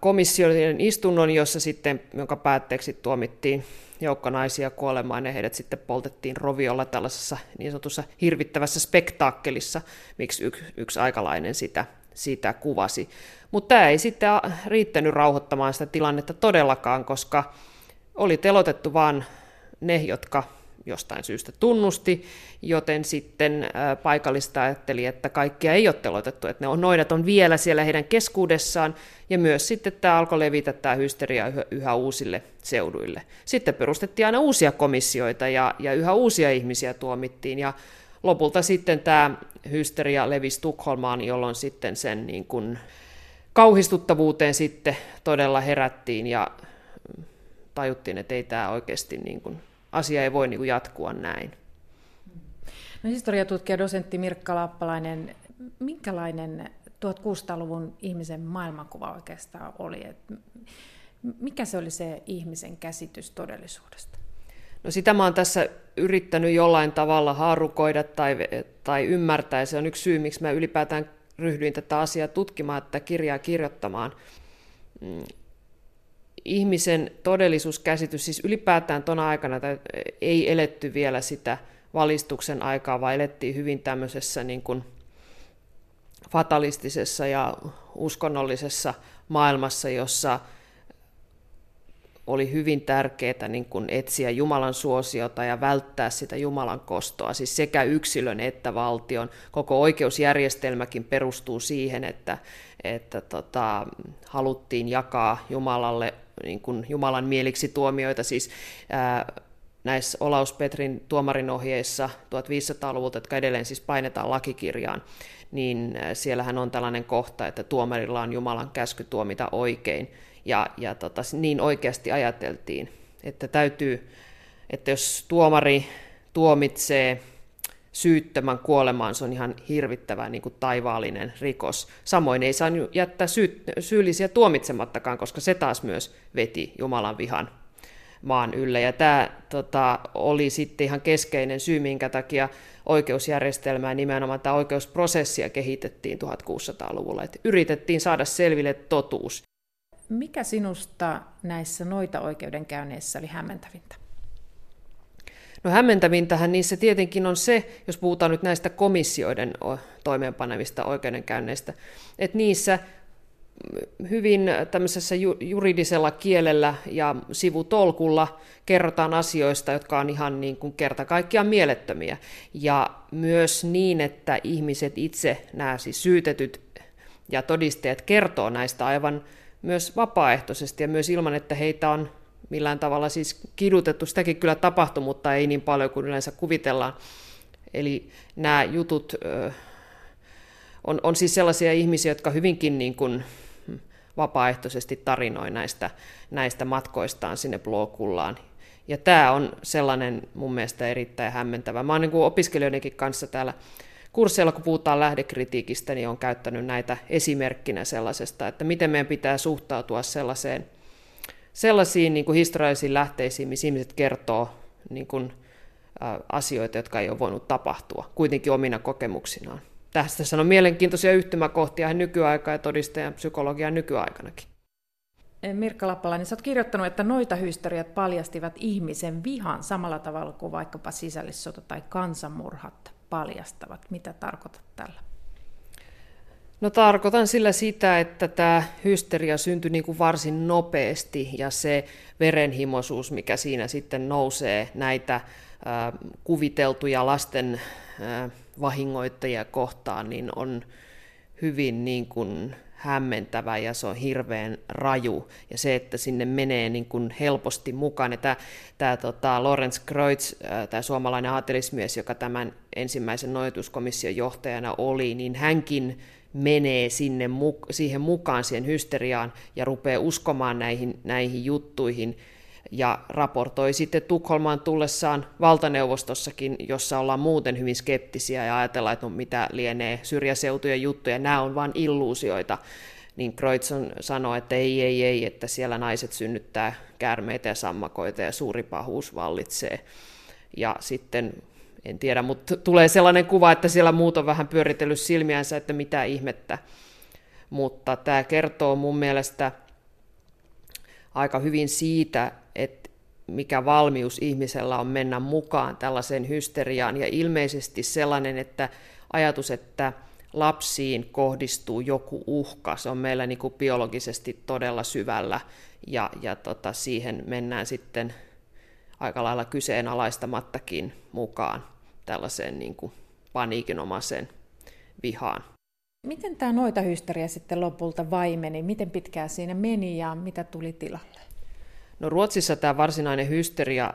komission istunnon, jossa sitten, jonka päätteeksi tuomittiin joukko naisia kuolemaan ja heidät sitten poltettiin roviolla tällaisessa niin sanotussa hirvittävässä spektaakkelissa, miksi yksi, yksi aikalainen sitä, sitä kuvasi. Mutta tämä ei sitten riittänyt rauhoittamaan sitä tilannetta todellakaan, koska oli telotettu vain ne, jotka jostain syystä tunnusti, joten sitten paikallista ajatteli, että kaikkia ei ole telotettu, että ne on, noidat on vielä siellä heidän keskuudessaan, ja myös sitten tämä alkoi levitä tämä hysteria yhä, yhä uusille seuduille. Sitten perustettiin aina uusia komissioita, ja, ja yhä uusia ihmisiä tuomittiin, ja lopulta sitten tämä hysteria levisi Tukholmaan, jolloin sitten sen niin kuin kauhistuttavuuteen sitten todella herättiin, ja tajuttiin, että ei tämä oikeasti niin kuin asia ei voi niin kuin jatkua näin. No, historiatutkija dosentti Mirkka Lappalainen, minkälainen 1600-luvun ihmisen maailmankuva oikeastaan oli? Et mikä se oli se ihmisen käsitys todellisuudesta? No sitä mä oon tässä yrittänyt jollain tavalla haarukoida tai, tai ymmärtää, se on yksi syy, miksi mä ylipäätään ryhdyin tätä asiaa tutkimaan, tätä kirjaa kirjoittamaan. Ihmisen todellisuuskäsitys, siis ylipäätään tuona aikana ei eletty vielä sitä valistuksen aikaa, vaan elettiin hyvin tämmöisessä niin kuin fatalistisessa ja uskonnollisessa maailmassa, jossa oli hyvin tärkeää niin kuin etsiä Jumalan suosiota ja välttää sitä Jumalan kostoa, siis sekä yksilön että valtion. Koko oikeusjärjestelmäkin perustuu siihen, että, että tota, haluttiin jakaa Jumalalle niin kuin Jumalan mieliksi tuomioita, siis ää, näissä Olaus Petrin tuomarin ohjeissa 1500-luvulta, jotka edelleen siis painetaan lakikirjaan, niin siellähän on tällainen kohta, että tuomarilla on Jumalan käsky tuomita oikein. Ja, ja tota, niin oikeasti ajateltiin, että täytyy, että jos tuomari tuomitsee syyttömän kuolemaan, se on ihan hirvittävä niin kuin taivaallinen rikos. Samoin ei saa jättää syy, syyllisiä tuomitsemattakaan, koska se taas myös veti Jumalan vihan maan ylle. Ja tämä tota, oli sitten ihan keskeinen syy, minkä takia oikeusjärjestelmää, nimenomaan tämä oikeusprosessia kehitettiin 1600-luvulla. Että yritettiin saada selville totuus. Mikä sinusta näissä noita oikeudenkäynneissä oli hämmentävintä? No hämmentävintähän niissä tietenkin on se, jos puhutaan nyt näistä komissioiden toimeenpanevista oikeudenkäynneistä, että niissä hyvin tämmöisessä juridisella kielellä ja sivutolkulla kerrotaan asioista, jotka on ihan niin kuin kerta kaikkiaan mielettömiä. Ja myös niin, että ihmiset itse, nämä siis syytetyt ja todisteet kertoo näistä aivan myös vapaaehtoisesti ja myös ilman, että heitä on millään tavalla siis kidutettu. Sitäkin kyllä tapahtui, mutta ei niin paljon kuin yleensä kuvitellaan. Eli nämä jutut on, on siis sellaisia ihmisiä, jotka hyvinkin niin kuin vapaaehtoisesti tarinoi näistä, näistä matkoistaan sinne blokullaan. Ja tämä on sellainen mun mielestä erittäin hämmentävä. Mä oon niin kuin opiskelijoidenkin kanssa täällä kursseilla, kun puhutaan lähdekritiikistä, niin on käyttänyt näitä esimerkkinä sellaisesta, että miten meidän pitää suhtautua sellaiseen, sellaisiin niin kuin historiallisiin lähteisiin, missä ihmiset kertoo niin kuin, ä, asioita, jotka ei ole voinut tapahtua, kuitenkin omina kokemuksinaan. Tästä on mielenkiintoisia yhtymäkohtia nykyaikaa ja todistajan psykologian nykyaikanakin. Mirkka Lappalainen, sä oot kirjoittanut, että noita hysteriat paljastivat ihmisen vihan samalla tavalla kuin vaikkapa sisällissota tai kansanmurhat paljastavat. Mitä tarkoitat tällä? No tarkoitan sillä sitä, että tämä hysteria syntyi niin kuin varsin nopeasti ja se verenhimoisuus, mikä siinä sitten nousee näitä äh, kuviteltuja lasten äh, vahingoittajia kohtaan, niin on hyvin niin kuin hämmentävä ja se on hirveän raju. Ja se, että sinne menee niin kuin helposti mukaan. Tämä, tämä tota, Lorenz Kreutz, tämä suomalainen aatelismies, joka tämän ensimmäisen noituskomission johtajana oli, niin hänkin menee sinne, siihen mukaan, siihen hysteriaan ja rupeaa uskomaan näihin, näihin juttuihin ja raportoi sitten Tukholmaan tullessaan valtaneuvostossakin, jossa ollaan muuten hyvin skeptisiä ja ajatellaan, että no mitä lienee syrjäseutujen juttuja, nämä on vain illuusioita, niin Kreutzon sanoi, että ei, ei, ei, että siellä naiset synnyttää käärmeitä ja sammakoita ja suuri pahuus vallitsee. Ja sitten, en tiedä, mutta tulee sellainen kuva, että siellä muut on vähän pyöritellyt silmiänsä, että mitä ihmettä. Mutta tämä kertoo mun mielestä aika hyvin siitä, että mikä valmius ihmisellä on mennä mukaan tällaiseen hysteriaan, ja ilmeisesti sellainen, että ajatus, että lapsiin kohdistuu joku uhka, se on meillä niin kuin biologisesti todella syvällä, ja, ja tota, siihen mennään sitten aika lailla kyseenalaistamattakin mukaan tällaiseen niin kuin paniikinomaiseen vihaan. Miten tämä noita hysteria sitten lopulta vaimeni? Miten pitkään siinä meni ja mitä tuli tilalle? No Ruotsissa tämä varsinainen hysteria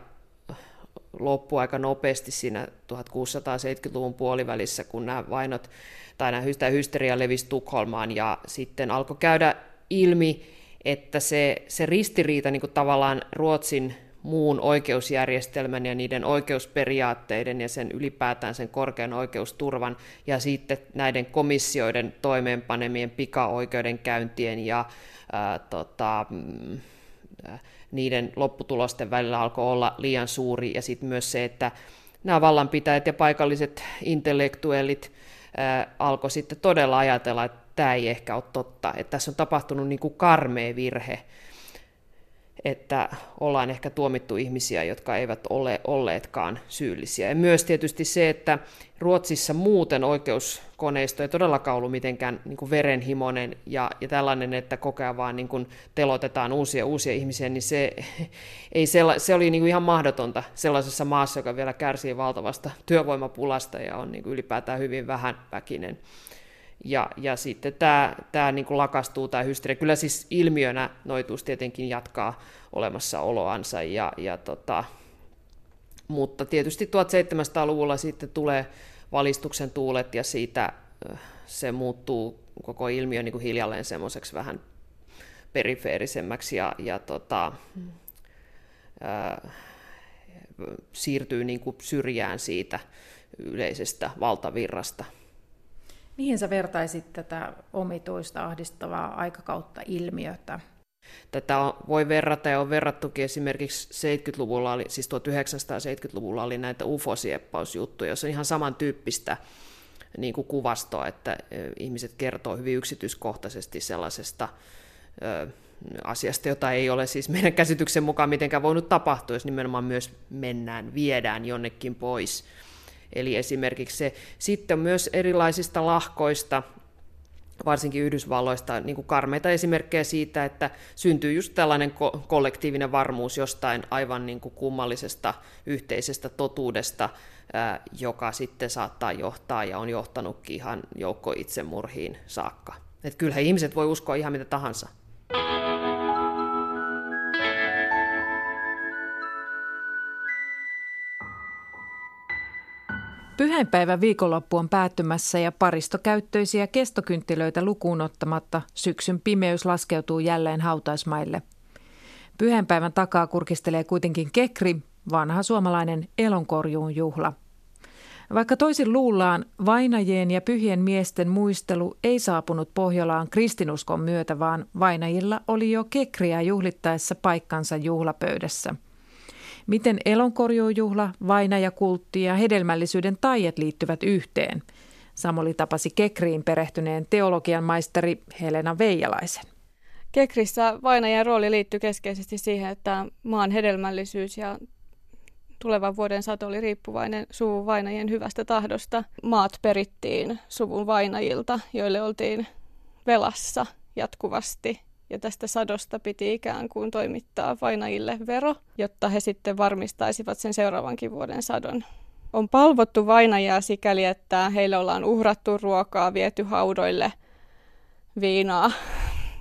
loppui aika nopeasti siinä 1670-luvun puolivälissä, kun nämä vainot tai nämä hysteria levisi Tukholmaan ja sitten alkoi käydä ilmi, että se, se ristiriita niin kuin tavallaan Ruotsin muun oikeusjärjestelmän ja niiden oikeusperiaatteiden ja sen ylipäätään sen korkean oikeusturvan ja sitten näiden komissioiden toimeenpanemien pikaoikeudenkäyntien ja ää, tota, mm, niiden lopputulosten välillä alkoi olla liian suuri, ja sitten myös se, että nämä vallanpitäjät ja paikalliset intellektuellit alkoi sitten todella ajatella, että tämä ei ehkä ole totta, että tässä on tapahtunut niin kuin karmea virhe, että ollaan ehkä tuomittu ihmisiä, jotka eivät ole olleetkaan syyllisiä. Ja myös tietysti se, että Ruotsissa muuten oikeuskoneisto ei todellakaan ollut mitenkään niin kuin verenhimoinen ja, ja tällainen, että koko ajan vaan niin kuin telotetaan uusia uusia ihmisiä, niin se, ei sella, se oli niin kuin ihan mahdotonta sellaisessa maassa, joka vielä kärsii valtavasta työvoimapulasta ja on niin kuin ylipäätään hyvin vähän väkinen. Ja, ja sitten tämä, tämä niin kuin lakastuu, tämä hysteria. Kyllä siis ilmiönä noituus tietenkin jatkaa olemassaoloansa, ja, ja tota, mutta tietysti 1700-luvulla sitten tulee valistuksen tuulet, ja siitä se muuttuu koko ilmiö niin kuin hiljalleen semmoiseksi vähän perifeerisemmäksi, ja, ja tota, ää, siirtyy niin kuin syrjään siitä yleisestä valtavirrasta. Mihin sä vertaisit tätä omituista ahdistavaa aikakautta ilmiötä? Tätä voi verrata ja on verrattukin esimerkiksi 70-luvulla, oli, siis 1970-luvulla oli näitä ufosieppausjuttuja, joissa on ihan samantyyppistä niin kuin kuvastoa, että ihmiset kertoo hyvin yksityiskohtaisesti sellaisesta ö, asiasta, jota ei ole siis meidän käsityksen mukaan mitenkään voinut tapahtua, jos nimenomaan myös mennään, viedään jonnekin pois. Eli esimerkiksi se sitten myös erilaisista lahkoista, varsinkin Yhdysvalloista niin kuin karmeita esimerkkejä siitä, että syntyy just tällainen ko- kollektiivinen varmuus jostain aivan niin kuin kummallisesta yhteisestä totuudesta, ää, joka sitten saattaa johtaa ja on johtanutkin ihan joukko itsemurhiin saakka. Että kyllähän ihmiset voi uskoa ihan mitä tahansa. Pyhäinpäivän viikonloppu on päättymässä ja paristokäyttöisiä kestokynttilöitä lukuun ottamatta syksyn pimeys laskeutuu jälleen hautaismaille. Pyhäinpäivän takaa kurkistelee kuitenkin kekri, vanha suomalainen elonkorjuun juhla. Vaikka toisin luullaan, vainajien ja pyhien miesten muistelu ei saapunut Pohjolaan kristinuskon myötä, vaan vainajilla oli jo kekriä juhlittaessa paikkansa juhlapöydässä – Miten elonkorjuujuhla, vainajakultti ja hedelmällisyyden taiet liittyvät yhteen? Samoli tapasi Kekriin perehtyneen teologian maisteri Helena Veijalaisen. Kekrissä vainajan rooli liittyy keskeisesti siihen, että maan hedelmällisyys ja tulevan vuoden sato oli riippuvainen suvun vainajien hyvästä tahdosta. Maat perittiin suvun vainajilta, joille oltiin velassa jatkuvasti ja tästä sadosta piti ikään kuin toimittaa vainajille vero, jotta he sitten varmistaisivat sen seuraavankin vuoden sadon. On palvottu vainajaa sikäli, että heille ollaan uhrattu ruokaa, viety haudoille viinaa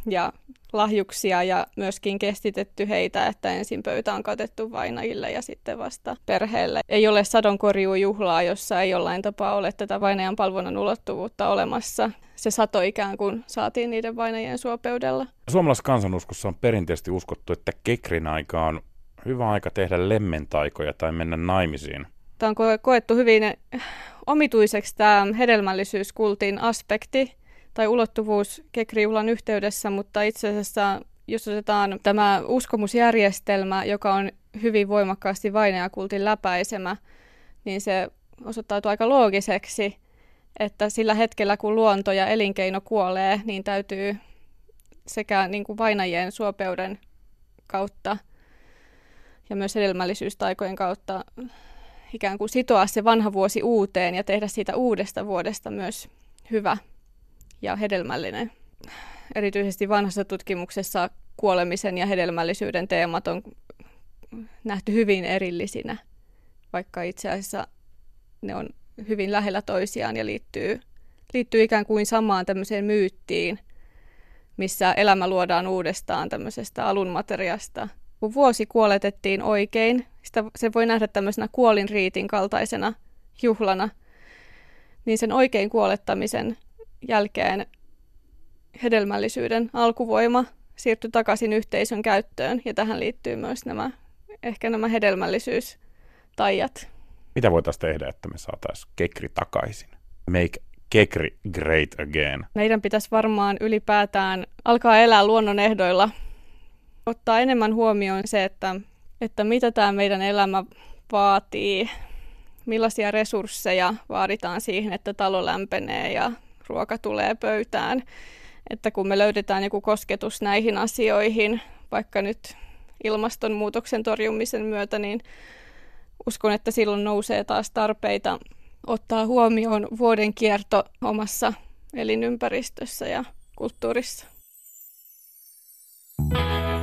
ja lahjuksia ja myöskin kestitetty heitä, että ensin pöytä on katettu vainajille ja sitten vasta perheelle. Ei ole sadonkorjuujuhlaa, jossa ei jollain tapaa ole tätä vainajan palvonnan ulottuvuutta olemassa. Se sato ikään kuin saatiin niiden vainajien suopeudella. Suomalaisessa kansanuskossa on perinteisesti uskottu, että kekrin aika on hyvä aika tehdä lemmentaikoja tai mennä naimisiin. Tämä on koettu hyvin omituiseksi tämä hedelmällisyyskultin aspekti, tai ulottuvuus Kekrijuhlan yhteydessä, mutta itse asiassa jos otetaan tämä uskomusjärjestelmä, joka on hyvin voimakkaasti vainajakultin läpäisemä, niin se osoittautuu aika loogiseksi, että sillä hetkellä kun luonto ja elinkeino kuolee, niin täytyy sekä niin kuin vainajien suopeuden kautta ja myös hedelmällisyystaikojen kautta ikään kuin sitoa se vanha vuosi uuteen ja tehdä siitä uudesta vuodesta myös hyvä ja hedelmällinen. Erityisesti vanhassa tutkimuksessa kuolemisen ja hedelmällisyyden teemat on nähty hyvin erillisinä, vaikka itse asiassa ne on hyvin lähellä toisiaan ja liittyy, liittyy ikään kuin samaan tämmöiseen myyttiin, missä elämä luodaan uudestaan tämmöisestä alunmateriasta. Kun vuosi kuoletettiin oikein, sitä, se voi nähdä tämmöisenä kuolinriitin kaltaisena juhlana, niin sen oikein kuolettamisen jälkeen hedelmällisyyden alkuvoima siirtyi takaisin yhteisön käyttöön ja tähän liittyy myös nämä, ehkä nämä hedelmällisyystaijat. Mitä voitaisiin tehdä, että me saataisiin kekri takaisin? Make kekri great again. Meidän pitäisi varmaan ylipäätään alkaa elää luonnon ehdoilla. Ottaa enemmän huomioon se, että, että mitä tämä meidän elämä vaatii, millaisia resursseja vaaditaan siihen, että talo lämpenee ja ruoka tulee pöytään. Että kun me löydetään joku kosketus näihin asioihin, vaikka nyt ilmastonmuutoksen torjumisen myötä, niin uskon, että silloin nousee taas tarpeita ottaa huomioon vuoden kierto omassa elinympäristössä ja kulttuurissa. thank you